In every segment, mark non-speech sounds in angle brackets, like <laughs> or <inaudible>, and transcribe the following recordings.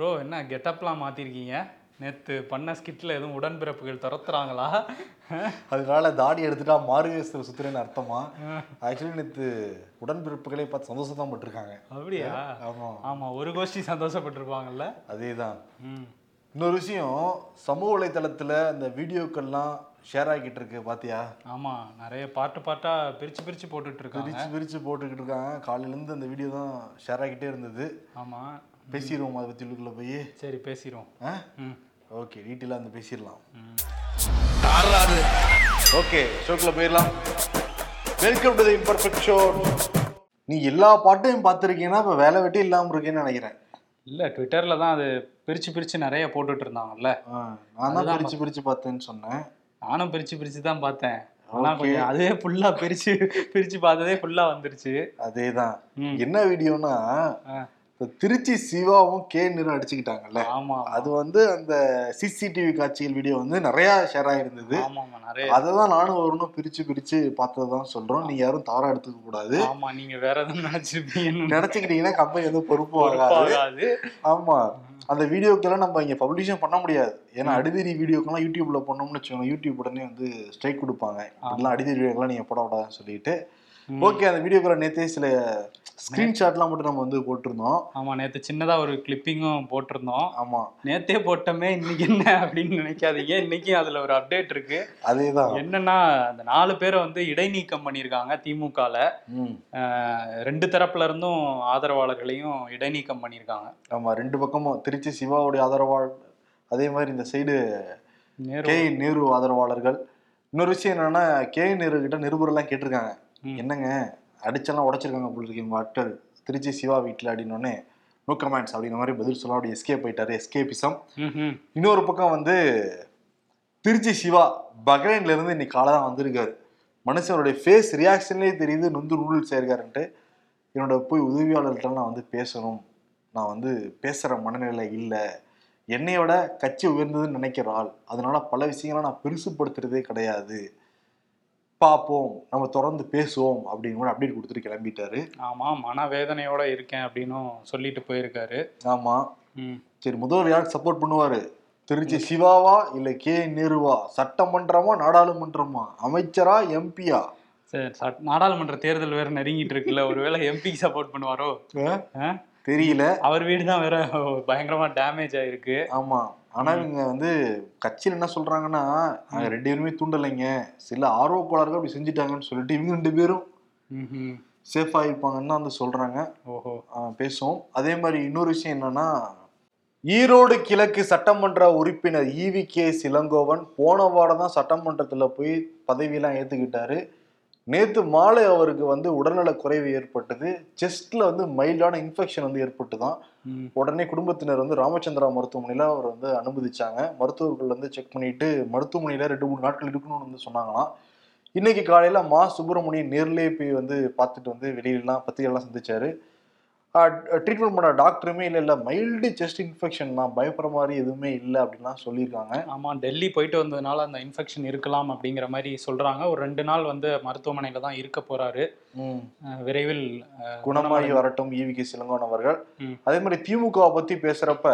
Bro என்ன கெட்டப்லாம் மாற்றிருக்கீங்க நேற்று பண்ண ஸ்கிட்டில் எதுவும் உடன்பிறப்புகள் துரத்துறாங்களா? அதனால தாடி எடுத்துட்டா மாறுவேசத்தில் சுத்துறேன்னு அர்த்தமா? ஆக்சுவலி நேற்று உடன்பிறப்புகளே பார்த்து சந்தோஷம் தான் பட்டிருக்காங்க. அப்படியா? ஆமாம் ஆமாம் ஒரு கோஷ்டி சந்தோஷப்பட்டிருப்பாங்கல்ல? அதே தான் இன்னொரு விஷயம் சமூக வலைத்தளத்தில் இந்த வீடியோக்கள்லாம் ஷேர் ஆகிட்டு இருக்கு பாத்தியா? ஆமாம் நிறைய பாட்டு பாட்டாக பிரித்து பிரித்து போட்டுட்டு இருக்காங்க. பிரிச்சு பிரிச்சு போட்டுக்கிட்டு இருக்காங்க. காலையிலேருந்து அந்த வீடியோ தான் ஷேர் ஆகிட்டே இருந்தது. ஆமாம் பேசிடுவோம் அதை பற்றி உள்ளுக்குள்ள போய். சரி பேசிடுவோம். ஆ? ம். ஓகே டீட்டெயிலாக அந்த பேசிடலாம். ம். ஓகே ஷோக்கில் போயிடலாம். Welcome to the imperfect show நீ எல்லா பாட்டையும் பார்த்துருக்கீங்கன்னா இப்போ வேலை வெட்டி இல்லாமல் இருக்கேன்னு நினைக்கிறேன். இல்லை ட்விட்டரில் தான் அது பிரித்து பிரித்து நிறைய போட்டுட்டு இருந்தாங்கல்ல ஆ, நான் தான் பிரிச்சு பிரிச்சு பார்த்தேன்னு சொன்னேன். நானும் பிரித்து பிரித்து தான் பார்த்தேன். அதுவே ஃபுல்லாக பிரித்து பிரித்து பார்த்ததே ஃபுல்லாக வந்துருச்சு. அதே தான் ம். என்ன வீடியோனா திருச்சி சிவாவும் கே நிறம் அடிச்சுக்கிட்டாங்கல்ல? ஆமாம் அது வந்து அந்த சிசிடிவி காட்சிகள் வீடியோ வந்து நிறைய ஷேர் ஆயிருந்தது. அதை தான் நானும் வரணும் பிரிச்சு பிரிச்சு பார்த்ததை தான் சொல்றோம். நீங்க யாரும் தவறா எடுத்துக்க கூடாது. ஆமா நீங்க வேற எதுவும் நினைச்சிருப்பீங்கன்னு நினைச்சுக்கிட்டீங்கன்னா கம்பெனி வந்து பொறுப்பு பொறுப்பாகாது ஆமா. அந்த வீடியோக்கெல்லாம் நம்ம இங்க பப்ளிஷும் பண்ண முடியாது. ஏன்னா அடிதடி வீடியோக்கெல்லாம் யூடியூப்ல பண்ணோம்னு வச்சுக்கோங்க. யூடியூப் உடனே வந்து ஸ்ட்ரைக் கொடுப்பாங்க. இப்படிலாம் அடிதடி வீடியோக்கெல்லாம் நீங்க போட விடாதுன்னு சொல்லிட்டு. ஓகே அந்த வீடியோக்குள்ள நேத்தே சில ஸ்கிரீன்ஷாட்லாம் மட்டும் நம்ம வந்து போட்டிருந்தோம். ஆமா நேத்து சின்னதா ஒரு கிளிப்பிங்கும் போட்டிருந்தோம். ஆமா. நேத்தே போட்டோமே இன்னைக்கு என்ன அப்படின்னு நினைக்காதீங்க. இன்னைக்கு அதுல ஒரு அப்டேட் இருக்கு. அதேதான். என்னன்னா அந்த நாலு பேரை வந்து இடைநீக்கம் பண்ணியிருக்காங்க திமுகல. ரெண்டு தரப்புல இருந்தும் ஆதரவாளர்களையும் இடைநீக்கம் பண்ணியிருக்காங்க. ஆமா ரெண்டு பக்கமும் திருச்சி சிவாவுடைய ஆதரவாளர் அதே மாதிரி இந்த சைடு நேரு. கே நேரு ஆதரவாளர்கள். இன்னொரு விஷயம் என்னன்னா கே நேரு கிட்ட நிருபரெல்லாம் கேட்டிருக்காங்க. என்னங்க? அடிச்செல்லாம் உடைச்சிருக்காங்க போல இருக்கு உங்க ஆட்கள் திருச்சி சிவா வீட்டில் அப்படின்னோடனே நோ கமெண்ட்ஸ் அப்படிங்கிற மாதிரி பதில் சொல்ல அப்படி எஸ்கேப் போயிட்டாரு. எஸ்கேபிசம். இன்னொரு பக்கம் வந்து திருச்சி சிவா பக்ரைன்ல இருந்து இன்னைக்கு காலை தான் வந்திருக்காரு. மனுஷனுடைய ஃபேஸ் ரியாக்ஷன்லேயே தெரியுது நொந்து நூடுல்ஸ் ஆயிருக்காருன்ட்டு. என்னோட போய் உதவியாளர்கிட்ட நான் வந்து பேசணும். நான் வந்து பேசுகிற மனநிலை இல்லை. என்னையோட கட்சி உயர்ந்ததுன்னு நினைக்கிற ஆள். அதனால பல விஷயங்களை நான் பெருசுப்படுத்துறதே கிடையாது. பார்ப்போம் நம்ம தொடர்ந்து பேசுவோம் அப்படின்னு கூட அப்டேட் கொடுத்துட்டு கிளம்பிட்டாரு. ஆமா மனவேதனையோட இருக்கேன் அப்படின்னும் சொல்லிட்டு போயிருக்காரு. ஆமா. ம். சரி முதல்வர் யாருக்கு சப்போர்ட் பண்ணுவாரு? திருச்சி சிவாவா இல்ல கே நேருவா? சட்டமன்றமா நாடாளுமன்றமா? அமைச்சரா எம்பியா? சரி சட்- நாடாளுமன்ற தேர்தல் வேற நெருங்கிட்டு இருக்குல்ல. ஒருவேளை எம்பிக்கு சப்போர்ட் பண்ணுவாரோ? ஆ? தெரியல. அவர் வீடு தான் வேற பயங்கரமா டேமேஜ் ஆயிருக்கு. ஆமா. ஆனா இவங்க வந்து கட்சியில் என்ன சொல்றாங்கன்னா நாங்க ரெண்டு பேருமே தூண்டலைங்க. சில ஆர்வ கோளாறுகள் அப்படி செஞ்சுட்டாங்கன்னு சொல்லிட்டு இவங்க ரெண்டு பேரும். சேஃபா இருப்பாங்கன்னு தான் வந்து சொல்றாங்க. ஓஹோ. பேசுவோம். அதே மாதிரி இன்னொரு விஷயம் என்னன்னா ஈரோடு கிழக்கு சட்டமன்ற உறுப்பினர் ஈவி கே இளங்கோவன் போன வாரம் தான் சட்டமன்றத்துல போய் பதவியெல்லாம் ஏத்துக்கிட்டாரு. நேத்து மாலை அவருக்கு வந்து உடல்நல குறைவு ஏற்பட்டது. செஸ்ட்ல வந்து மைல்டான இன்ஃபெக்ஷன் வந்து ஏற்பட்டுதான். ம். உடனே குடும்பத்தினர் வந்து ராமச்சந்திரா மருத்துவமனையில அவர் வந்து அனுமதிச்சாங்க. மருத்துவர்கள் வந்து செக் பண்ணிட்டு மருத்துவமனையில ரெண்டு மூணு நாட்கள் இருக்கணும்னு வந்து சொன்னாங்களாம். இன்னைக்கு காலையில மா சுப்பிரமணியன் நேர்லயே போய் வந்து பார்த்துட்டு வந்து வெளியிலலாம் பத்திரிகைலாம் சந்திச்சாரு. ட்ரீட்மெண்ட் பண்ண டாக்டருமே இல்லை இல்லை மைல்டு செஸ்ட் இன்ஃபெக்ஷன் தான். பயப்படுற மாதிரி எதுவுமே இல்லை அப்படின்லாம் சொல்லியிருக்காங்க. ஆமா டெல்லி போயிட்டு வந்ததுனால அந்த இன்ஃபெக்ஷன் இருக்கலாம் அப்படிங்கிற மாதிரி சொல்றாங்க. ஒரு ரெண்டு நாள் வந்து மருத்துவமனையில தான் இருக்க. அஹ் விரைவில் குணமாகி வரட்டும் ஈவி கே சிலங்கோன் அவர்கள். அதே மாதிரி திமுகவை பத்தி பேசுறப்ப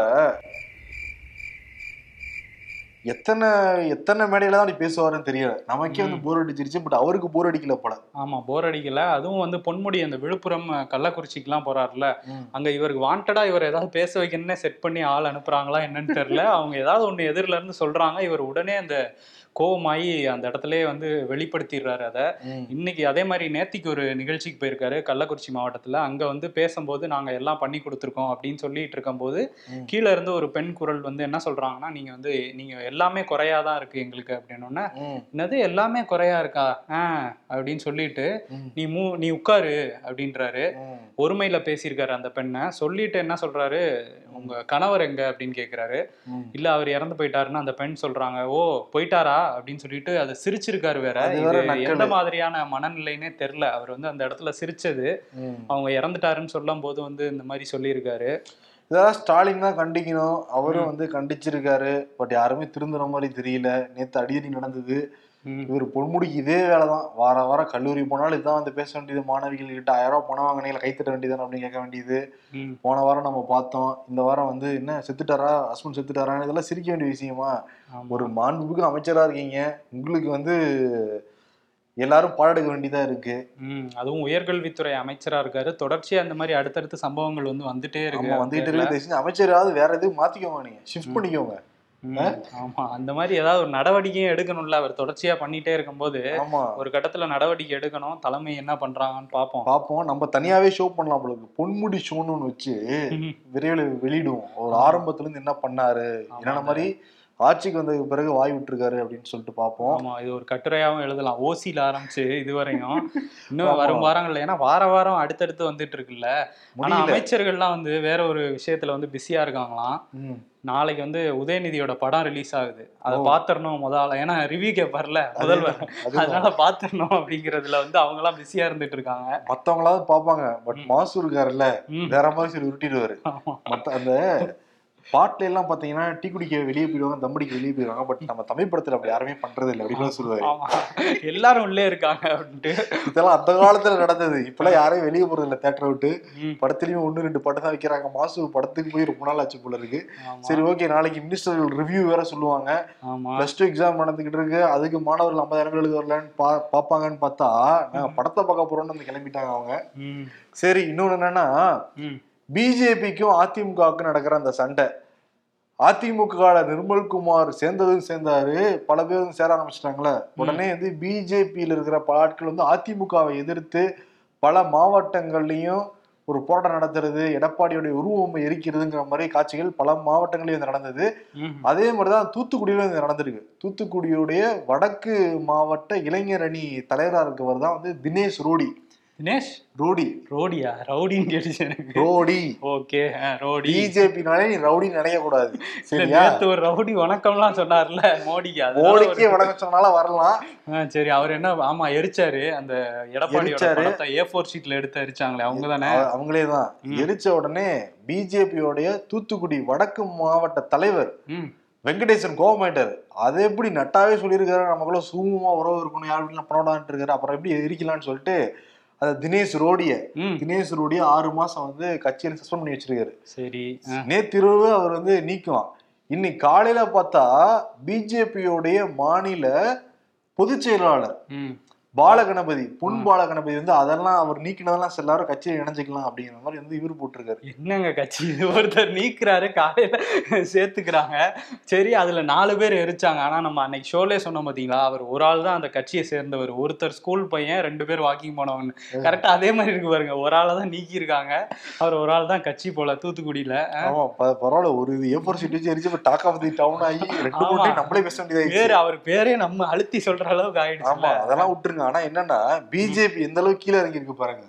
எத்தனை எத்தனை மேடையில தான் அப்படி பேசுவாருன்னு தெரியல. நமக்கே வந்து போர் அடிச்சிருச்சு பட் அவருக்கு போர் அடிக்கல போல. ஆமா போர் அடிக்கல. அதுவும் வந்து பொன்முடி அந்த விழுப்புரம் கள்ளக்குறிச்சிக்கெல்லாம் போறாருல. அங்க இவருக்கு வாண்டடா இவர் ஏதாவது பேச வைக்கணும்னே செட் பண்ணி ஆள் அனுப்புறாங்களா என்னன்னு தெரியல. அவங்க ஏதாவது ஒண்ணு எதிரில இருந்து சொல்றாங்க. இவர் உடனே அந்த கோவமாயி அந்த இடத்துலயே வந்து வெளிப்படுத்திடுறாரு அதை. இன்னைக்கு அதே மாதிரி நேத்திக்கு ஒரு நிகழ்ச்சிக்கு போயிருக்காரு கள்ளக்குறிச்சி மாவட்டத்துல அங்க வந்து பேசும்போது நாங்க எல்லாம் பண்ணி கொடுத்துருக்கோம் அப்படின்னு சொல்லிட்டு இருக்கும்போது. கீழே இருந்து ஒரு பெண் குரல் வந்து என்ன சொல்றாங்கன்னா நீங்க வந்து நீங்க எல்லாமே குறையாதான் இருக்கு எங்களுக்கு அப்படின்னோடனே. என்னது எல்லாமே குறையா இருக்கா ஆ அப்படின்னு சொல்லிட்டு. நீ மூ நீ உட்காரு அப்படின்றாரு. ஒருமையில பேசியிருக்காரு அந்த பெண்ணை சொல்லிட்டு என்ன சொல்றாரு உங்க கணவர் எங்க அப்படின்னு கேக்குறாரு. இல்ல அவர் இறந்து போயிட்டாருன்னு அந்த பெண் சொல்றாங்க ஓ போயிட்டாரா அப்படின்னு சொல்லிட்டு அதை சிரிச்சிருக்காரு வேற. எந்த மாதிரியான மனநிலைன்னே தெரியல அவர் வந்து அந்த இடத்துல சிரிச்சது. அவங்க இறந்துட்டாருன்னு சொல்லும் போது வந்து இந்த மாதிரி சொல்லியிருக்காரு. இதெல்லாம் ஸ்டாலின் தான் கண்டிக்கணும். அவரும் வந்து கண்டிச்சிருக்காரு. பட் யாருமே திருந்துற மாதிரி தெரியல. நேத்து அடியடி நடந்தது. இவர் பொன்முடிக்கு இதே வேலை தான் வார வாரம் கல்லூரி போனாலும் இதான் வந்து பேச வேண்டியது. மாணவிகள் கிட்ட ஆயிரம் ரூபாய் பணம் வாங்கினீங்களா கைத்தட்ட வேண்டியது அப்படின்னு கேட்க வேண்டியது. போன வாரம் நம்ம பார்த்தோம். இந்த வாரம் வந்து என்ன செத்துட்டாரா? ஹஸ்பண்ட் செத்துட்டாரா இதெல்லாம் சிரிக்க வேண்டிய விஷயமா. ஒரு மாண்புமிகு அமைச்சரா இருக்கீங்க. உங்களுக்கு வந்து எல்லாரும் பாடெடுக்க வேண்டியதா இருக்கு. அதுவும் உயர்கல்வித்துறை அமைச்சரா இருக்காரு. தொடர்ச்சியா அந்த மாதிரி அடுத்தடுத்த சம்பவங்கள் வந்து வந்துட்டே இருக்கு வந்துகிட்டு இருக்கு. அமைச்சராவது வேற எதுவும் மாத்திக்கோங்க நீங்க. ஷிஃப்ட் பண்ணிக்கோங்க. ஆமா. அந்த மாதிரி ஏதாவது ஒரு நடவடிக்கையும் எடுக்கணும்ல. அவர் தொடர்ச்சியா பண்ணிட்டே இருக்கும்போது ஒரு கட்டத்துல நடவடிக்கை எடுக்கணும். தலைமை என்ன பண்றாங்கன்னு பாப்போம். பாப்போம். நம்ம தனியாவே ஷோ பண்ணலாம் போல பொன்முடி ஷோன்னு வச்சு. விரைவில் வெளியிடுவோம். ஒரு ஆரம்பத்துல இருந்து என்ன பண்ணாரு? என்னென்ன மாதிரி ஆட்சிக்கு வந்ததுக்கு பிறகு வாய் விட்டுருக்காரு அப்படின்னு சொல்லிட்டு பார்ப்போம் ஆமா இது ஒரு கட்டுரையாவும் எழுதலாம். ஓசில ஆரம்பிச்சு இதுவரையும் <laughs> இன்னும். வரும் வாரங்கள்ல. ஏன்னா வார வாரம் அடுத்தடுத்து வந்துட்டு இருக்குல்ல. ஆனா அமைச்சர்கள்லாம் வந்து வேற ஒரு விஷயத்துல வந்து பிஸியா இருக்காங்களாம். நாளைக்கு வந்து உதயநிதியோட படம் ரிலீஸ் ஆகுது அதை. பாத்திரணும் முதல்ல ஏன்னா ரிவ்யூ கேட்பார்ல முதல்வர். அதனால பாத்திரணும் அப்படிங்கறதுல வந்து அவங்க எல்லாம் பிஸியா இருந்துட்டு இருக்காங்க மத்தவங்களாவது பாப்பாங்க பட் ம். மாசு இருக்காருல்ல. வேற மாதிரி உருட்டிடுவாரு. மத்த அந்த பாட்டுல எல்லாம் பாத்தீங்கன்னா டீ குடிக்க வெளியே போயிடுவாங்க தம்படிக்க வெளியே போயிடுவாங்க. பட் நம்ம தமிழ் படத்துல அப்படி யாருமே பண்றது இல்லை அப்படின்னு சொல்லுவாரு. எல்லாரும் உள்ளே இருக்காங்க அப்படின்ட்டு. இதெல்லாம் அந்த காலத்துல நடந்தது. இப்பெல்லாம் யாரையும் வெளியே போறது இல்ல தேட்டரை விட்டு. படத்துலயும் ஒண்ணு ரெண்டு படம் தான் வைக்கிறாங்க. மாசு படத்துக்கு போய் ரொம்ப நாள் ஆச்சு போல இருக்கு. சரி ஓகே நாளைக்கு மினிஸ்டர்கள் ரிவ்யூ வேற சொல்லுவாங்க. பிளஸ் டூ எக்ஸாம் நடந்துகிட்டு இருக்கு. அதுக்கு மாணவர்கள் ஐம்பதாயிரம் எழுத வரலன்னு பாப்பாங்கன்னு பார்த்தா படத்தை பார்க்க போறோம்னு வந்து கிளம்பிட்டாங்க அவங்க. சரி இன்னொன்னு என்னன்னா பிஜேபிக்கும் அதிமுகவுக்கும் நடக்கிற அந்த சண்டை. அதிமுக நிர்மல்குமார் சேர்ந்ததும் சேர்ந்தாரு. பல பேர் வந்து சேர ஆரம்பிச்சிட்டாங்களே. உடனே வந்து பிஜேபியில் இருக்கிற பல ஆட்கள் வந்து அதிமுகவை எதிர்த்து பல மாவட்டங்கள்லயும் ஒரு போராட்டம் நடத்துறது எடப்பாடியுடைய உருவம் எரிக்கிறதுங்கிற மாதிரி காட்சிகள் பல மாவட்டங்களையும் வந்து நடந்தது. அதே மாதிரிதான் தூத்துக்குடியிலும் இது நடந்திருக்கு. தூத்துக்குடியுடைய வடக்கு மாவட்ட இளைஞர் அணி தலைவரா இருக்கவர் தான் வந்து தினேஷ் ரோடி. தினேஷ்? ரோடி ரோடியா ரவுடின்னு கேட்டுச்சு எனக்கு. ரோடி ஓகே ரோடி பிஜேபினாலே நீ ரவுடி நினைக்க கூடாது நேத்து ஒரு ரவுடி வணக்கம்லாம் சொன்னார்ல மோடிக்கு. அதனால மோடிக்கே வணக்கம் சொன்னாலும் வரலாம். சரி அவர் என்ன ஆமா எரிச்சாரு அந்த எரிச்சாரு. படத்தை. ஏ ஃபோர் ஷீட்ல எடுத்து எரிச்சாங்களே அவங்க தானே? அவ- அவங்களே தான். எரிச்ச உடனே பிஜேபியோடைய தூத்துக்குடி வடக்கு மாவட்ட தலைவர் வெங்கடேசன் கோவமாயிட்டாரு. அதை எப்படி நட்டாவே சொல்லியிருக்காரு நமக்குள்ள சுமூகமா உறவு இருக்கணும் யார் வீட்டுல பண்ணோடான்ட்டு இருக்காரு அப்புறம் எப்படி எரிக்கலாம்னு சொல்லிட்டு அந்த தினேஷ் ரோடிய தினேஷ் ரோடிய ஆறு மாசம் வந்து கட்சியில சஸ்பெண்ட் பண்ணி வச்சிருக்காரு. சரி நேத்திரவு அவர் வந்து நீக்குவான் இன்னைக்கு காலையில பார்த்தா பிஜேபியோடைய மாநில பொதுச் செயலாளர் பாலகணபதி பொன் பாலகணபதி வந்து அதெல்லாம் அவர் நீக்கினதெல்லாம் எல்லாரும் கட்சியில் இணைஞ்சுக்கலாம் அப்படிங்கிற மாதிரி வந்து இவர் போட்டிருக்காரு. என்னங்க கட்சி? <laughs> ஒருத்தர் நீக்குறாரு காலையில சேர்த்துக்கிறாங்க. சரி அதுல நாலு பேர் எரிச்சாங்க. ஆனா நம்ம அன்னைக்கு ஷோலே சொன்னோம் பாத்தீங்களா அவர் ஒரு ஆள் தான் அந்த கட்சியை சேர்ந்தவர். ஒருத்தர் ஸ்கூல் பையன் ரெண்டு பேர் வாக்கிங் போனவங்க கரெக்டா அதே மாதிரி இருக்கு பாருங்க ஒரு ஆளை தான் நீக்கியிருக்காங்க. அவர் ஒரு ஆள் தான் கட்சி போல தூத்துக்குடியில. ஆமா பரவாயில்ல ஒரு ஏப்பர் சீட் வச்சு எரிச்சு டாக் ஆஃப் தி டவுன் ஆகி ரெண்டு நம்மளே பேச வேண்டியதாயிடுச்சு. பேரு அவர் பேரே நம்ம அழுத்தி சொல்ற அளவுக்கு ஆயிடுச்சு அதெல்லாம் விட்டுருங்க. ஆனா என்னன்னா பிஜேபி எந்த அளவுக்கு கீழே இறங்கி இருக்கு பாருங்க.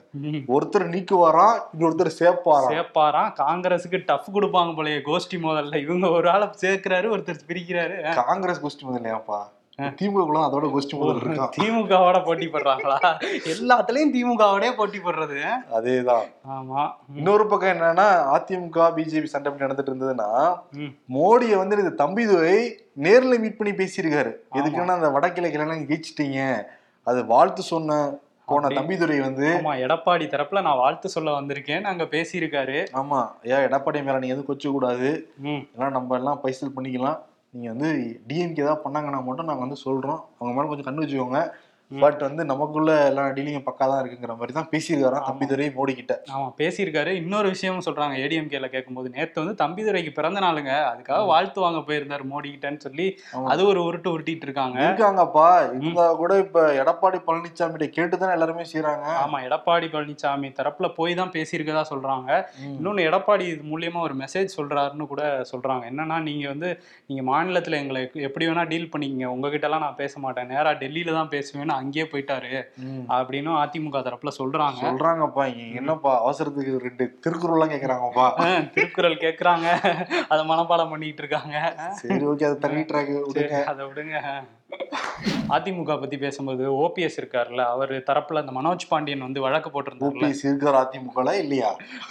ஒருத்தர் நீக்குவாராம் இன்னொருத்தர் சேர்ப்பாராம். சேப்பாராம் காங்கிரஸுக்கு டஃப் கொடுப்பாங்க போலயே கோஷ்டி மோதல்ல. இவங்க ஒரு ஆளை சேர்க்கிறாரு ஒருத்தர் பிரிக்கிறாரு. காங்கிரஸ் கோஷ்டி முதல் இல்லையாப்பா திமுக அதோட கோஷ்டி முதல் இருக்கான் <laughs> திமுகவோட போட்டி போடுறாங்களா? எல்லாத்துலயும் திமுகவோடய போட்டி போடுறது. அதேதான். ஆமா. இன்னொரு பக்கம் என்னன்னா அதிமுக பிஜேபி சண்டை நடந்துட்டு இருந்ததுன்னா. மோடியை வந்து இந்த தம்பிதுரை நேர்ல மீட் பண்ணி பேசியிருக்காரு. எதுக்குன்னா அந்த வடகிழக்கிலாம் ஜெயிச்சிட்டீங்க. அது வாழ்த்து சொன்ன போன. தம்பிதுரை வந்து ஆமா எடப்பாடி தரப்புல நான் வாழ்த்து சொல்ல வந்திருக்கேன். அங்க பேசியிருக்காரு. ஆமா ஏன் எடப்பாடி மேல நீங்க எதுவும் கொச்ச கூடாது எல்லாம் நம்ம எல்லாம் பைசல் பண்ணிக்கலாம். நீங்க வந்து டிஎம்கே ஏதாவது பண்ணாங்கன்னா மட்டும் நாங்க வந்து சொல்றோம். அவங்க மேல கொஞ்சம் கண்ணு வச்சுக்கோங்க. பட் வந்து நமக்குள்ள எல்லா டீலிங்கும் பக்கா தான் இருக்குங்கிற மாதிரி தான் பேசியிருக்காராம். தம்பிதுரை மோடி கிட்ட ஆமா பேசியிருக்காரு. இன்னொரு விஷயமும் சொல்றாங்க ஏடிஎம்கேல கேட்கும்போது நேத்து வந்து தம்பிதுரைக்கு பிறந்த நாளுங்க. அதுக்காக வாழ்த்து வாங்க போயிருந்தாரு மோடி கிட்டன்னு சொல்லி. அது ஒரு உருட்டு உருட்டிட்டு இருக்காங்க இருக்காங்கப்பா இருந்தா கூட இப்ப எடப்பாடி பழனிசாமி கேட்டுதானே எல்லாருமே செய்யறாங்க ஆமா எடப்பாடி பழனிசாமி தரப்புல போய் தான் பேசியிருக்கதா சொல்றாங்க. இன்னொன்னு எடப்பாடி இது மூலியமா ஒரு மெசேஜ் சொல்றாருன்னு கூட சொல்றாங்க. என்னன்னா நீங்க வந்து நீங்க மாநிலத்துல எங்களை எப்படி வேணா டீல் பண்ணிக்கங்க. உங்ககிட்ட எல்லாம் நான் பேச மாட்டேன். நேரா டெல்லியில தான் பேசுவேன்னு அங்கேயே போயிட்டாரு. அப்படின்னு அதிமுக தரப்புல சொல்றாங்க. சொல்றாங்கப்பா என்னப்பா அவசரத்துக்கு ரெண்டு திருக்குறள்லாம் கேக்குறாங்கப்பா. திருக்குறள் கேக்குறாங்க. அதை மனப்பாடம் பண்ணிட்டு இருக்காங்க. சரி ஓகே அது விடுங்க. அதை விடுங்க. அதிமுக பத்தி பேசும்போது ஓபிஎஸ் இருக்காருல்ல அவர் தரப்புல அந்த மனோஜ் பாண்டியன் வந்து வழக்கு போட்டிருந்தாருல. ஓபிஎஸ் இருக்கார் அதிமுகல இல்லையா?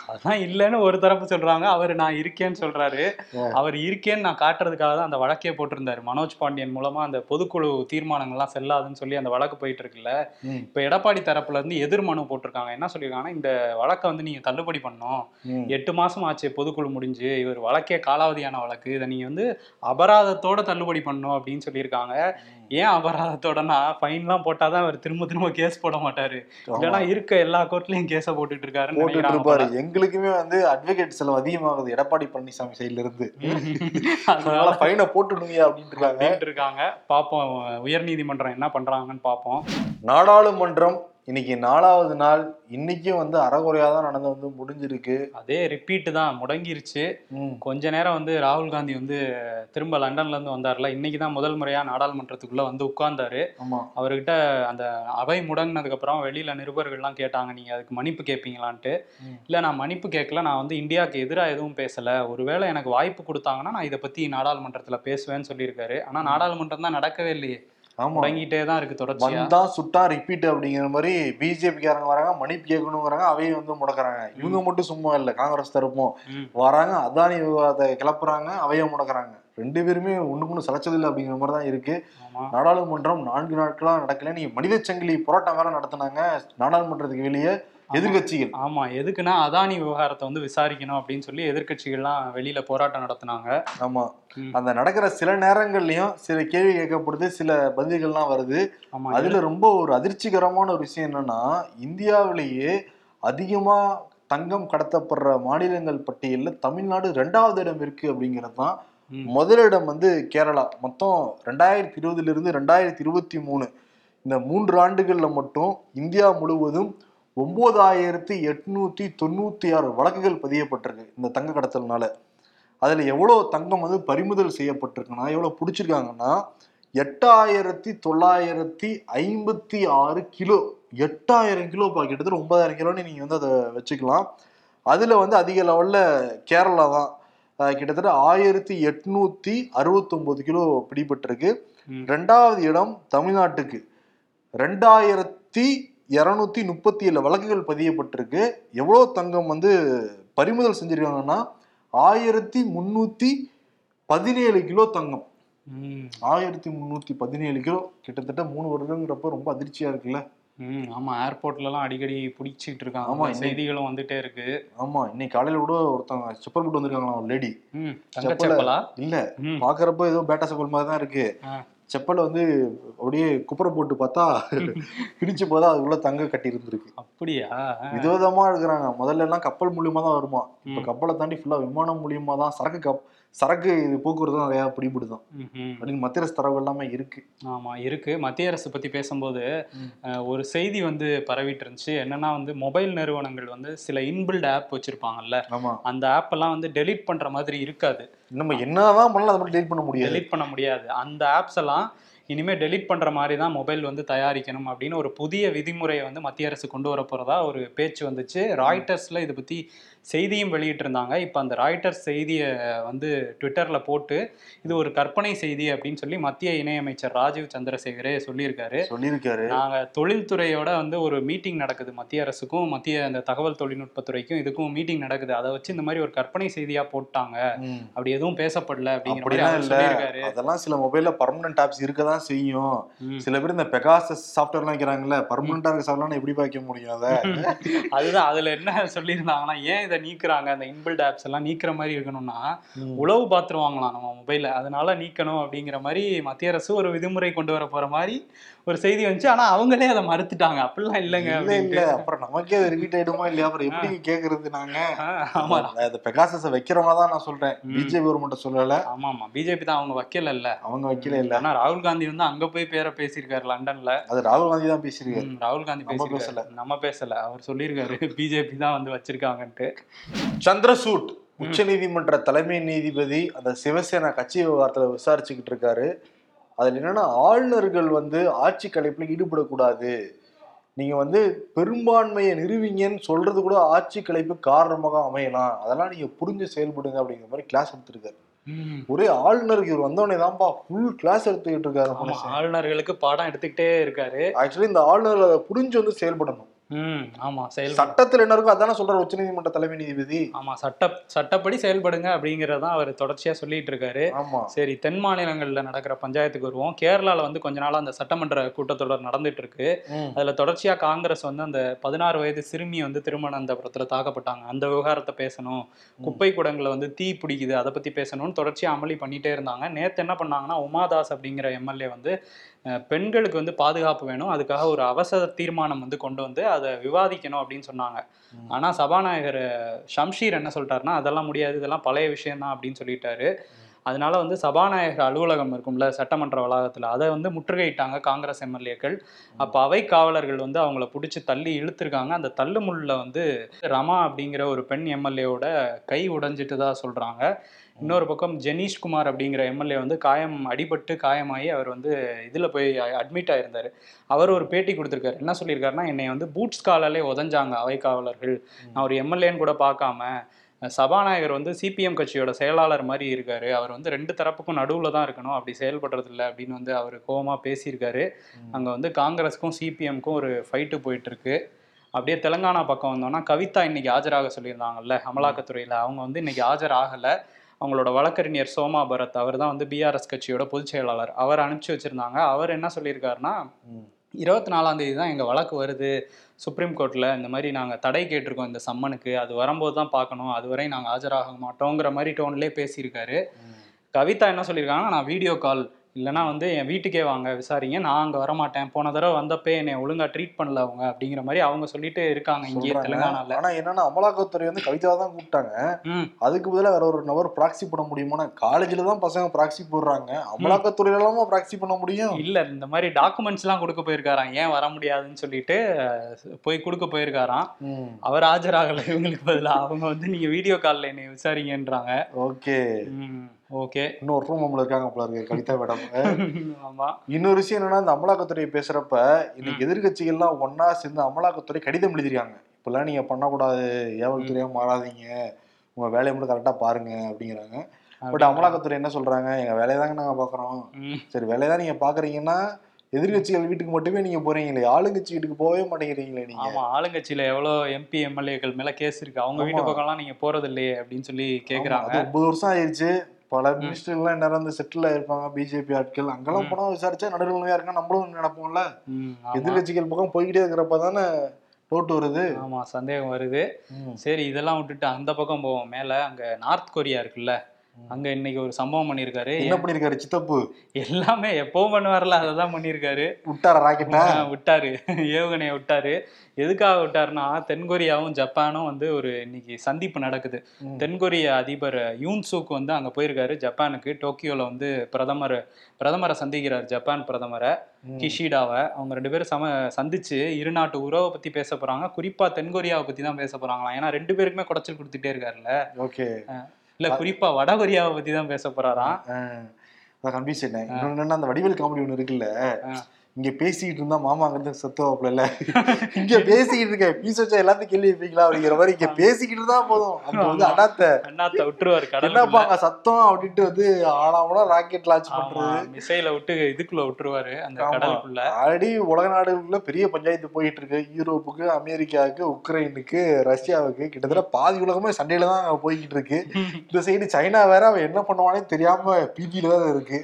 அதான் இல்லைன்னு ஒரு தரப்பு சொல்றாங்க அவர் நான் இருக்கேன்னு சொல்றாரு. அவர் இருக்கேன்னு நான் காட்டுறதுக்காக தான் அந்த வழக்கே போட்டிருந்தாரு. மனோஜ் பாண்டியன் மூலமா அந்த பொதுக்குழு தீர்மானங்கள்லாம் செல்லாதுன்னு சொல்லி அந்த வழக்கு போயிட்டு இருக்குல்ல இப்ப எடப்பாடி தரப்புல இருந்து எதிர் மனு போட்டிருக்காங்க. என்ன சொல்லியிருக்காங்கன்னா இந்த வழக்கை வந்து நீங்க தள்ளுபடி பண்ணணும். ம். எட்டு மாசம் ஆச்சு பொதுக்குழு முடிஞ்சு. இவர் வழக்கே காலாவதியான வழக்கு. இதை நீங்க வந்து அபராதத்தோட தள்ளுபடி பண்ணணும் அப்படின்னு சொல்லியிருக்காங்க. ஏன் அபராதத்தோடனா ஃபைன்லாம் போட்டாதான் அவர் திரும்ப திரும்ப கேஸ் போட மாட்டாரு. இல்லைன்னா இருக்க எல்லா கோர்ட்லயும் கேஸ போட்டுட்டு இருக்காருன்னு போட்டுட்டு இருப்பாரு. எங்களுக்குமே வந்து அட்வொகேட் செலவு அதிகமாகுது. எடப்பாடி பழனிசாமி சைடுல இருந்து. <laughs> அதனால ஃபைனை போட்டுடுங்க அப்படின்னு இருக்காங்க. அப்படின்ட்டு இருக்காங்க. பாப்போம் உயர்நீதிமன்றம் என்ன பண்றாங்கன்னு பாப்போம் நாடாளுமன்றம் இன்னைக்கு நாலாவது நாள் இன்னைக்கும் வந்து அறகுறையா தான் நடந்து வந்து முடிஞ்சிருக்கு. அதே ரிப்பீட் தான் முடங்கிருச்சு. கொஞ்ச நேரம் வந்து ராகுல் காந்தி வந்து திரும்ப லண்டன்ல இருந்து வந்தார்ல இன்னைக்கு தான் முதல் முறையா நாடாளுமன்றத்துக்குள்ள வந்து உட்கார்ந்தாரு. அவர்கிட்ட அந்த அவை முடங்கினதுக்கு அப்புறம் வெளியில நிருபர்கள்லாம் கேட்டாங்க நீங்க அதுக்கு மன்னிப்பு கேட்பீங்களான்ட்டு. இல்ல நான் மன்னிப்பு கேட்கல நான் வந்து இந்தியாவுக்கு எதிராக எதுவும் பேசல. ஒருவேளை எனக்கு வாய்ப்பு கொடுத்தாங்கன்னா நான் இதை பத்தி நாடாளுமன்றத்துல பேசுவேன்னு சொல்லியிருக்காரு. ஆனா நாடாளுமன்றம் தான் நடக்கவே இல்லையே. ஆமா. முடங்கிட்டே தான் இருக்கு தொடர்ச்சியா. வந்தா சுட்டா ரிப்பீட் அப்படிங்கிற மாதிரி பிஜேபிக்காரங்க வராங்க மன்னிப்பு கேட்கணுங்கிறாங்க அவையை வந்து முடக்குறாங்க. இவங்க மட்டும் சும்மா இல்ல காங்கிரஸ் தரப்பும். வராங்க அதானி விவாதத்தை கிளப்புறாங்க அவையை முடக்குறாங்க. ரெண்டு பேருமே ஒண்ணுக்கு ஒண்ணு சலைச்சதில்லை அப்படிங்கிற மாதிரி தான் இருக்கு. நாடாளுமன்றம் நான்கு நாட்களா நடக்கல நீங்க மனித சங்கிலி போராட்டம் வேற நடத்துனாங்க நாடாளுமன்றத்துக்கு வெளியே. எதிர்கட்சிகள் ஆமா எதுக்குன்னா அதானி விவகாரத்தை வந்து விசாரிக்கணும் அப்படின்னு சொல்லி எதிர்க்கட்சிகள்லாம் வெளியில போராட்டம் நடத்துனாங்க. ஆமா. அந்த நடக்கிற சில நேரங்கள்லயும் சில கேள்வி கேட்கப்படுது சில பதில்கள்லாம் வருது. அதுல ரொம்ப ஒரு அதிர்ச்சிகரமான ஒரு விஷயம் என்னன்னா இந்தியாவிலேயே அதிகமா தங்கம் கடத்தப்படுற மாநிலங்கள் பட்டியல்ல தமிழ்நாடு ரெண்டாவது இடம் இருக்கு அப்படிங்கிறது தான். முதலிடம் வந்து கேரளா. மொத்தம் ரெண்டாயிரத்தி இருபதுல இருந்து ரெண்டாயிரத்தி இருபத்தி மூணு. இந்த மூன்று ஆண்டுகள்ல மட்டும் இந்தியா முழுவதும் ஒன்பதாயிரத்தி எட்நூத்தி தொண்ணூத்தி ஆறு வழக்குகள் பதியப்பட்டிருக்கு இந்த தங்க கடத்தல்னால. அதுல எவ்வளவு தங்கம் வந்து பறிமுதல் செய்யப்பட்டிருக்குன்னா எவ்வளவு பிடிச்சிருக்காங்கன்னா எட்டாயிரத்தி தொள்ளாயிரத்தி ஐம்பத்தி ஆறு கிலோ எட்டாயிரம் கிலோ பா கிட்டத்தட்ட ஒன்பதாயிரம் கிலோன்னு நீங்க வந்து அதை வச்சுக்கலாம். அதுல வந்து அதிக லெவல்ல கேரளா தான். கிட்டத்தட்ட ஆயிரத்தி எட்நூத்தி அறுபத்தொன்பது கிலோ பிடிபட்டிருக்கு. ரெண்டாவது இடம் தமிழ்நாட்டுக்கு. ரெண்டாயிரத்தி இருநூத்தி முப்பத்தி ஏழு வழக்குகள் பதியப்பட்டிருக்கு. எவ்வளோ தங்கம் வந்து பறிமுதல் செஞ்சிருக்காங்கன்னா ஆயிரத்தி முன்னூத்தி பதினேழு கிலோ தங்கம். ஆயிரத்தி முன்னூத்தி பதினேழு கிலோ கிட்டத்தட்ட மூணு வருடங்கிறப்ப ரொம்ப அதிர்ச்சியா இருக்குல்ல? ம் ஆமா ஏர்போர்ட்ல எல்லாம் அடிக்கடி பிடிச்சிட்டு இருக்காங்க. ஆமா, ஆமா இன்னைக்கு- செய்திகளும் வந்துட்டே இருக்கு. ஆமா இன்னைக்கு காலையில கூட ஒருத்தவங்க செப்பல் போட்டு வந்திருக்காங்களா ஒரு லேடி இல்ல ம். பாக்குறப்ப ஏதோ பேட்டா செப்பல் மாதிரி தான் இருக்கு. செப்பல் வந்து அப்படியே குப்புற போட்டு பார்த்தா பிரிச்சு போதா அதுக்குள்ள தங்க கட்டி இருந்திருக்கு அப்படியா. விதவிதமா இருக்கிறாங்க முதல்ல எல்லாம் கப்பல் மூலியமா தான் வருமா இப்ப. கப்பலை தாண்டி ஃபுல்லா விமானம் மூலியமா தான் சரக்கு கப் சரக்கு இது போக்குவரத்து தான் நிறைய பிடிபடுதான். அப்படின்னு மத்திய அரசு தரவு எல்லாமே இருக்கு. ஆமா இருக்கு. மத்திய அரசு பத்தி பேசும்போது ஒரு செய்தி வந்து பரவிட்டு இருந்துச்சு என்னன்னா வந்து மொபைல் நிறுவனங்கள் வந்து சில இன்பில்ட் ஆப் வச்சிருப்பாங்கல்ல அந்த ஆப் எல்லாம் வந்து டெலீட் பண்ற மாதிரி இருக்காது. நம்ம என்னதான் பண்ணலாம் அதை மட்டும் டெலிட் பண்ண முடியாது. டெலீட் பண்ண முடியாது. அந்த ஆப்ஸ் எல்லாம் இனிமே டெலீட் பண்ற மாதிரி தான் மொபைல் வந்து தயாரிக்கணும் அப்படின்னு ஒரு புதிய விதிமுறையை வந்து மத்திய அரசு கொண்டு வர போறதா ஒரு பேச்சு வந்துச்சு. ராய்டர்ஸ்ல இதை பத்தி செய்தியும் வெளியிட்டு இருந்தாங்க இப்போ அந்த ராய்டர்ஸ் செய்தியை வந்து ட்விட்டர்ல போட்டு இது ஒரு கற்பனை செய்தி அப்படின்னு சொல்லி மத்திய இணையமைச்சர் ராஜீவ் சந்திரசேகரே சொல்லியிருக்காரு. சொல்லியிருக்காரு. நாங்க தொழில்துறையோட வந்து ஒரு மீட்டிங் நடக்குது மத்திய அரசுக்கும் மத்திய அந்த தகவல் தொழில்நுட்பத்துறைக்கும் இதுக்கும் மீட்டிங் நடக்குது. அதை வச்சு இந்த மாதிரி ஒரு கற்பனை செய்தியா போட்டாங்க. அப்படி எதுவும் பேசப்படல அப்படிங்கிற அதெல்லாம் சில மொபைல்ல பர்மனன்ட் ஆப்ஸ் இருக்கதான் செய்யும் ம். சில பேர் இந்த பெகாசஸ் சாஃப்ட்வேர்லாம் வைக்கிறாங்கல்ல பர்மனண்டா இருக்க சாஃப்ட்வேர் எப்படி வைக்க முடியும் அதை <laughs> அதுதான் அதுல என்ன சொல்லியிருந்தாங்கன்னா ஏன் இதை நீக்குறாங்க அந்த இன்பில்ட் ஆப்ஸ் எல்லாம் நீக்கிற மாதிரி இருக்கணும்னா ம். உளவு பாத்துருவாங்களாம் நம்ம மொபைல அதனால நீக்கணும் அப்படிங்கிற மாதிரி மத்திய அரசு ஒரு விதிமுறை கொண்டு வர போற மாதிரி ஒரு செய்தி வந்துச்சு. ஆனா அவங்களே அதை மறுத்துட்டாங்க. அப்படிலாம் இல்லைங்க இல்ல இல்ல. அப்புறம் நமக்கே அது ரிப்பீட் ஆயிடுமா இல்லையா? அப்புறம் எப்படி கேக்குறது நாங்க? ஆமா. அந்த பெகாசஸ வைக்கிறவங்க தான் நான் சொல்றேன். பிஜேபி கவர்மெண்ட் சொல்லல. ஆமா ஆமா. பிஜேபி தான் அவங்க வைக்கல இல்ல. அவங்க வைக்கல இல்ல. ஆனா ராகுல் காந்தி வந்து அங்க போய் பேரை பேசியிருக்காரு லண்டன்ல. அது ராகுல் காந்தி தான் பேசியிருக்காரு. ராகுல் காந்தி நம்ம பேசியிருக்காரு. நம்ம பேசல. அவர் சொல்லியிருக்காரு. <laughs> பிஜேபி தான் வந்து வச்சிருக்காங்கன்ட்டு. சந்திரசூட் உச்ச நீதிமன்ற தலைமை நீதிபதி அந்த சிவசேனா கட்சி விவகாரத்துல விசாரிச்சுக்கிட்டு இருக்காரு. அதுல என்னன்னா ஆளுநர்கள் வந்து ஆட்சி கலைப்புல ஈடுபடக்கூடாது. நீங்க வந்து பெரும்பான்மையை நிறுவிங்கன்னு சொல்றது கூட ஆட்சி கலைப்பு காரணமாக அமையலாம். அதெல்லாம் நீங்க புரிஞ்சு செயல்படுங்க அப்படிங்கிற மாதிரி கிளாஸ் எடுத்திருக்காரு. ஒரே ஆளுநருக்கு இவர் வந்தோடனே தான்ப்பா ஃபுல் கிளாஸ் எடுத்துக்கிட்டு இருக்காரு ஆளுநர்களுக்கு பாடம் எடுத்துக்கிட்டே இருக்காரு. ஆக்சுவலி இந்த ஆளுநர் அதை புரிஞ்சு வந்து செயல்படணும். சட்டத்துல என்ன இருக்கோ அதானே சொல்றாரு உச்சநீதிமன்ற தலைமை நீதிபதி. ஆமா சட்ட சட்டப்படி செயல்படுங்க அப்படிங்கறதான் அவர் தொடர்ச்சியா சொல்லிட்டு இருக்காரு. ஆமா. சரி தென் மாநிலங்கள்ல நடக்கிற பஞ்சாயத்துக்கு வருவோம். கேரளால வந்து கொஞ்ச நாளா அந்த சட்டமன்ற கூட்டத்தொடர் நடந்துட்டு இருக்கு. அதுல தொடர்ச்சியா காங்கிரஸ் வந்து அந்த பதினாறு வயது சிறுமி வந்து திருமணந்தபுரத்துல தாக்கப்பட்டாங்க. அந்த விவகாரத்தை பேசணும். குப்பை குடங்களை வந்து தீ பிடிக்குது அதை பத்தி பேசணும்னு தொடர்ச்சியா அமளி பண்ணிட்டே இருந்தாங்க. நேத்து என்ன பண்ணாங்கன்னா உமாதாஸ் அப்படிங்கிற எம்எல்ஏ வந்து பெண்களுக்கு வந்து பாதுகாப்பு வேணும். அதுக்காக ஒரு அவசர தீர்மானம் வந்து கொண்டு வந்து அதை விவாதிக்கணும் அப்படின்னு சொன்னாங்க. ம். ஆனா சபாநாயகர் ஷம்ஷீர் என்ன சொல்லிட்டாருன்னா அதெல்லாம் முடியாது. இதெல்லாம் பழைய விஷயம் தான் அப்படின்னு சொல்லிட்டாரு. அதனால வந்து சபாநாயகர் அலுவலகம் இருக்கும்ல சட்டமன்ற வளாகத்தில் அதை வந்து முற்றுகையிட்டாங்க காங்கிரஸ் எம்எல்ஏக்கள். அப்போ அவை காவலர்கள் வந்து அவங்கள பிடிச்சி தள்ளி இழுத்துருக்காங்க. அந்த தள்ளுமுள்ள வந்து ரமா அப்படிங்கிற ஒரு பெண் எம்எல்ஏவோட கை உடைஞ்சிட்டு தான் சொல்கிறாங்க இன்னொரு பக்கம் ஜெனீஷ்குமார் அப்படிங்கிற எம்எல்ஏ வந்து காயம் அடிபட்டு காயமாகி அவர் வந்து இதில் போய் அட்மிட் ஆயிருந்தாரு. அவர் ஒரு பேட்டி கொடுத்துருக்காரு. என்ன சொல்லியிருக்காருன்னா என்னை வந்து பூட்ஸ் காலாலே உதஞ்சாங்க அவை காவலர்கள். நான் ஒரு எம்எல்ஏன்னு கூட பார்க்காம சபாநாயகர் வந்து சிபிஎம் கட்சியோட செயலாளர் மாதிரி இருக்காரு. அவர் வந்து ரெண்டு தரப்புக்கும் நடுவில் தான் இருக்கணும். அப்படி செயல்படுறது இல்லை அப்படின்னு வந்து அவர் கோவமாக பேசியிருக்காரு. அங்கே வந்து காங்கிரஸுக்கும் சிபிஎம்க்கும் ஒரு ஃபைட்டு போயிட்டு இருக்கு. அப்படியே தெலுங்கானா பக்கம் வந்தோம்னா கவிதா இன்னைக்கு ஆஜராக சொல்லியிருந்தாங்கல்ல அமலாக்கத்துறையில். அவங்க வந்து இன்னைக்கு ஆஜர் ஆகலை. அவங்களோட வழக்கறிஞர் சோமா பரத் அவர் தான் வந்து பிஆர்எஸ் கட்சியோட பொதுச் செயலாளர். அவர் அனுப்பிச்சு வச்சிருந்தாங்க. அவர் என்ன சொல்லியிருக்காருன்னா. இருபத்தி நாலாம் தேதி தான் எங்கள் வழக்கு வருது. சுப்ரீம் கோர்ட்டில் இந்த மாதிரி நாங்கள் தடை கேட்டிருக்கோம் இந்த சம்மனுக்கு. அது வரும்போது தான் பார்க்கணும். அதுவரை நாங்கள் ஆஜராக மாட்டோங்கிற மாதிரி டோன்லேயே பேசியிருக்காரு. கவிதா என்ன சொல்லியிருக்காங்கன்னா நான் வீடியோ கால் இல்லைனா வந்து என் வீட்டுக்கே வாங்க விசாரிங்க. நான் அங்கே வரமாட்டேன். போன தடவை வந்தப்பே என்னை ஒழுங்கா ட்ரீட் பண்ணல அவங்க அப்படிங்கிற மாதிரி அவங்க சொல்லிட்டு இருக்காங்க இங்கேயே சொல்றாங்க. தெலுங்கானால. ஆனா என்னன்னா அமலாக்கத்துறை வந்து கவிதாவை தான் கூப்பிட்டாங்க. அதுக்கு பதிலா வேற ஒரு நபர் ப்ராக்சி பண்ண முடியுமா காலேஜ்ல தான் பசங்க ப்ராக்சி போடுறாங்க. அமலாக்கத்துறையில எல்லாமா ப்ராக்சி பண்ண முடியும். இல்ல இந்த மாதிரி டாக்குமெண்ட்ஸ் எல்லாம் கொடுக்க போயிருக்காராம். ஏன் வர முடியாதுன்னு சொல்லிட்டு போய் கொடுக்க போயிருக்காராம். அவர் ஆஜராகல. இவங்களுக்கு பதிலா. அவங்க வந்து நீங்க வீடியோ கால்ல என்னை விசாரிங்கன்றாங்க. ஓகே. ஓகே. இன்னொரு ரூம் நம்மள இருக்காங்க போல இருக்கு கவிதா மேடம். <laughs> ஆமா. இன்னொரு விஷயம் என்னன்னா இந்த அமலாக்கத்துறை பேசுறப்ப இன்னைக்கு எதிர்கட்சிகள்லாம் ஒண்ணா சேர்ந்து அமலாக்கத்துறை கடிதம் எழுதிருக்காங்க. இப்பெல்லாம் நீங்க பண்ணக்கூடாது ஏவல் துறையா மாறாதீங்க. உங்க வேலையை மட்டும் கரெக்டா பாருங்க அப்படிங்கிறாங்க. பட் அமலாக்கத்துறை என்ன சொல்றாங்க? எங்க வேலையை தாங்க நாங்க பாக்குறோம். சரி வேலையை தான் நீங்க பாக்குறீங்கன்னா எதிர்கட்சிகள் வீட்டுக்கு மட்டுமே நீங்க போறீங்களே ஆளுங்கட்சி வீட்டுக்கு போகவே மாட்டேங்கிறீங்களே நீங்க. ஆமா ஆளுங்கட்சியில எவ்வளவு எம்பி எம்எல்ஏக்கள் மேல கேஸ் இருக்கு. அவங்க வீட்டு. பக்கம்லாம் நீங்க போறது இல்லையே அப்படின்னு சொல்லி கேக்குறாங்க. ஒன்பது வருஷம் ஆயிருச்சு. பல மினிஸ்டர்லாம் நிறந்து செட்டில் ஆயிருப்பாங்க பிஜேபி ஆட்கள் அங்கெல்லாம். போனா விசாரிச்சா நடுநிலையா இருக்கா நம்மளும் நினைப்போம்ல. எதிர்கட்சிகள் பக்கம் போய்கிட்டே இருக்கிறப்ப தானே டோட்டு வருது ஆமா சந்தேகம் வருது. சரி இதெல்லாம் விட்டுட்டு அந்த பக்கம் போவோம் மேல அங்க நார்த் கொரியா இருக்குல்ல. அங்க இன்னைக்கு ஒரு சம்பவம் பண்ணியிருக்காரு. என்ன பண்ணிருக்காரு சித்தப்பு? எல்லாமே எப்பவும் பண்ணுவார்ல அதை தான் பண்ணியிருக்காரு. விட்டார ராக்கெட்டா? விட்டாரு. ஏவுகணையை விட்டாரு. எதுக்காக விட்டாருன்னா தென்கொரியாவும் ஜப்பானும் வந்து ஒரு இன்னைக்கு சந்திப்பு நடக்குது. தென்கொரிய அதிபர் யூன் சூக் வந்து அங்க போயிருக்காரு. ஜப்பானுக்கு டோக்கியோல வந்து பிரதமர் பிரதமரை சந்திக்கிறார் ஜப்பான் பிரதமரை. கிஷிடாவை. அவங்க ரெண்டு பேரும் சம சந்திச்சு இரு நாட்டு உறவை பத்தி பேச போறாங்க. குறிப்பா தென்கொரியாவை பத்தி தான் பேச போறாங்களாம். ஏன்னா ரெண்டு பேருக்குமே குடைச்சல் கொடுத்துட்டே இருக்காருல்ல. ஓகே. இல்ல குறிப்பா வட கொரியாவை பத்தி தான் பேச போறாராம். கன்ஃபியூஸ் ஆயிட்டேன். இன்னொன்னு அந்த வடிவேல் காமெடி ஒண்ணு இருக்குல்ல. இங்க பேசிக்கிட்டு இருந்தா மாமா இருந்து செத்துவாப்புல இல்ல <laughs> இங்க பேசிக்கிட்டு இருக்க பீஸ் வச்சா எல்லாத்தையும் கேள்வி வைப்பீங்களா அப்படிங்கிற மாதிரி இங்க பேசிக்கிட்டு இருந்தா போதும். அங்க வந்து. அடாத்த அண்ணாத்த விட்டுருவாரு என்னப்பா கடலுக்குள்ள அங்க சத்தம் அப்படின்ட்டு வந்து ஆனாமனா ராக்கெட் லான்ச் பண்றது? மிசைல விட்டு இதுக்குள்ள விட்டுருவாரு அந்த. கடலுக்குள்ள. ஆல்ரெடி உலக நாடுகளுக்குள்ள பெரிய பஞ்சாயத்து போயிட்டு இருக்கு யூரோப்புக்கு அமெரிக்காவுக்கு உக்ரைனுக்கு ரஷ்யாவுக்கு. கிட்டத்தட்ட பாதி உலகமே சண்டையில தான் போய்கிட்டு இருக்கு <laughs> இந்த சைடு சைனா வேற அவன் என்ன பண்ணுவானே தெரியாம பிபியில தான் இருக்கு.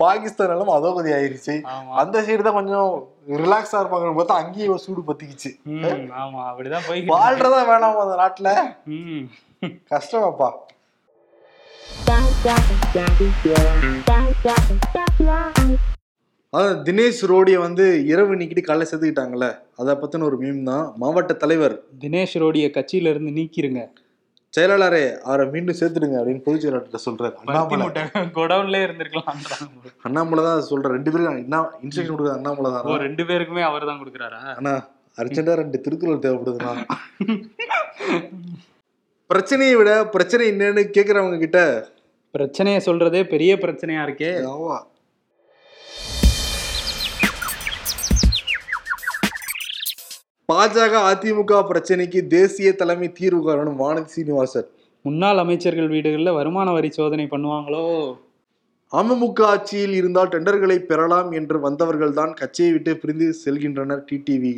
பாகிஸ்தான் எல்லாம் அதோகதி ஆயிருச்சு. அந்த சைடு தான் கொஞ்சம் ரிலாக்ஸா இருப்பாங்கன்னு பார்த்தா அங்கேயே ஒரு சூடு பத்திக்கிச்சு. ஆமா அப்படிதான் இருக்கு. வாழ்றதா வேணாமா அந்த நாட்டுல. கஷ்டமாப்பா. அதான் தினேஷ் ரோடியை வந்து இரவு நீக்கிட்டு காலைல செத்துக்கிட்டாங்கல்ல. அதை பத்தின ஒரு மீம் தான். மாவட்ட தலைவர். தினேஷ் ரோடிய கட்சியில இருந்து நீக்கிருங்க. செயலாளரே அவரை மீண்டும் சேர்த்துடுங்க அப்படின்னு பொதுச் செயலாளர்கிட்ட சொல்றாரு. அண்ணாமலை. மூட்டை குடவுன்ல இருந்திருக்கலாம். அண்ணாமலை தான் சொல்ற ரெண்டு பேரும் என்ன இன்ஸ்ட்ரக்ஷன் கொடுக்குறது அண்ணாமலை ஓ தான் ரெண்டு பேருக்குமே அவர் தான் கொடுக்குறாரா? ஆனா அர்ஜென்டா ரெண்டு திருக்குறள் தேவைப்படுதுண்ணா. <laughs> பிரச்சனையை விட பிரச்சனை என்னன்னு கேக்குறவங்க கிட்ட பிரச்சனைய சொல்றதே பெரிய பிரச்சனையா இருக்கே. ஆமா. பாஜக அதிமுக பிரச்சனைக்கு தேசிய தலைமை தீர்வு காரணம் வானதி சீனிவாசன். முன்னாள் அமைச்சர்கள் வீடுகளில் வருமான வரி சோதனை பண்ணுவாங்களோ? அமமுக ஆட்சியில் இருந்தால் டெண்டர்களை பெறலாம் என்று வந்தவர்கள் தான் கட்சியை விட்டு பிரிந்து செல்கின்றனர் டிடிவி.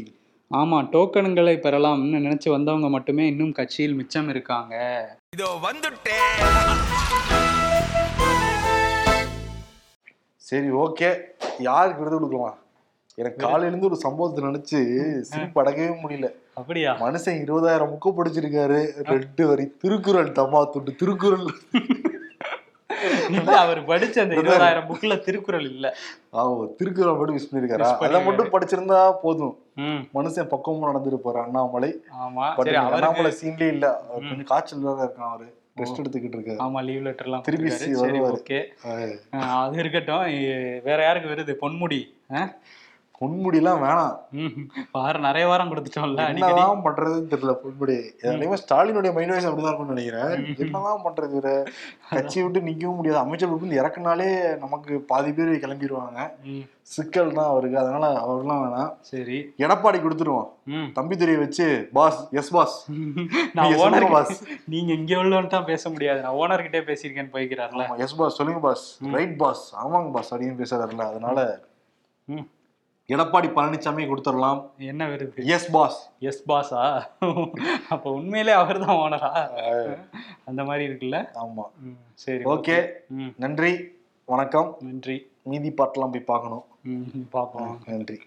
ஆமா டோக்கனுங்களை பெறலாம்னு நினைச்சு வந்தவங்க மட்டுமே இன்னும் கட்சியில் மிச்சம் இருக்காங்க. இதோ வந்துட்டேன் சரி ஓகே. யாருக்கு விருது கொடுக்கலாம் எனக்கு காலையில இருந்து ஒரு சம்பவத்தை நினைச்சு சிரிப்பு அடக்கவே முடியல. அப்படியா? மனுஷன் இருபதாயிரம் புக்கு படிச்சிருக்காரு. ரெண்டு வரி திருக்குறள் தம்மா துண்டு திருக்குறள். இல்ல அவர் படிச்ச அந்த இருபதாயிரம் புக்ல திருக்குறள் இல்ல. ஆவோ திருக்குறள் மட்டும் மிஸ் பண்ணிருக்காரா. அதை. மட்டும் படிச்சிருந்தா போதும். மனுஷன் பக்கமும் நடந்துட்டு போற அண்ணாமலை. ஆமா பட் அண்ணாமலை சீன்லயே இல்ல. கொஞ்சம் காய்ச்சல் தான் இருக்கான் அவரு. ரெஸ்ட் எடுத்துக்கிட்டு இருக்காரு. ஆமா லீவ் லெட்டர் எல்லாம் திருப்பி. ஓகே அது இருக்கட்டும். வேற யாருக்கு வருது? பொன்முடி? பொன்முடிலாம் வேணாம். வாரம் நிறைய வாரம் கொடுத்துட்டோம்ல என்னதான் பண்றதுன்னு தெரியல பொன்முடி. அதே ஸ்டாலினுடைய மைண்ட் வாய்ஸ் அப்படிதான் இருக்கும்னு நினைக்கிறேன். என்னதான் பண்றது இவரு? கட்சி விட்டு நிக்கவும் முடியாது. அமைச்சர் பொறுப்பு இறக்குனாலே நமக்கு பாதி பேர் கிளம்பிடுவாங்க. சிக்கல் தான் அவருக்கு. அதனால அவர்லாம் வேணாம். சரி. எடப்பாடி கொடுத்துருவோம். ம். தம்பிதுரையை வச்சு பாஸ் எஸ் பாஸ் நான் ஓனர் boss. நீங்க இங்க உள்ளவன் தான் பேச முடியாது. நான் ஓனர் கிட்டே பேசியிருக்கேன்னு போய்க்கிறார்ல எஸ் பாஸ் சொல்லுங்க பாஸ் ரைட் பாஸ் ஆமாங்க பாஸ் அப்படின்னு பேசுறாருல அதனால ம். எடப்பாடி பழனிசாமி கொடுத்துடலாம். என்ன வருது எஸ் பாஸ் எஸ் பாஸா அப்ப உண்மையிலே அவர் தான் ஓனரா அந்த மாதிரி இருக்குல்ல? ஆமா. சரி ஓகே. ம். நன்றி. வணக்கம். நன்றி. மீதி பாட்டெல்லாம் போய் பார்க்கணும். பார்ப்போம். நன்றி.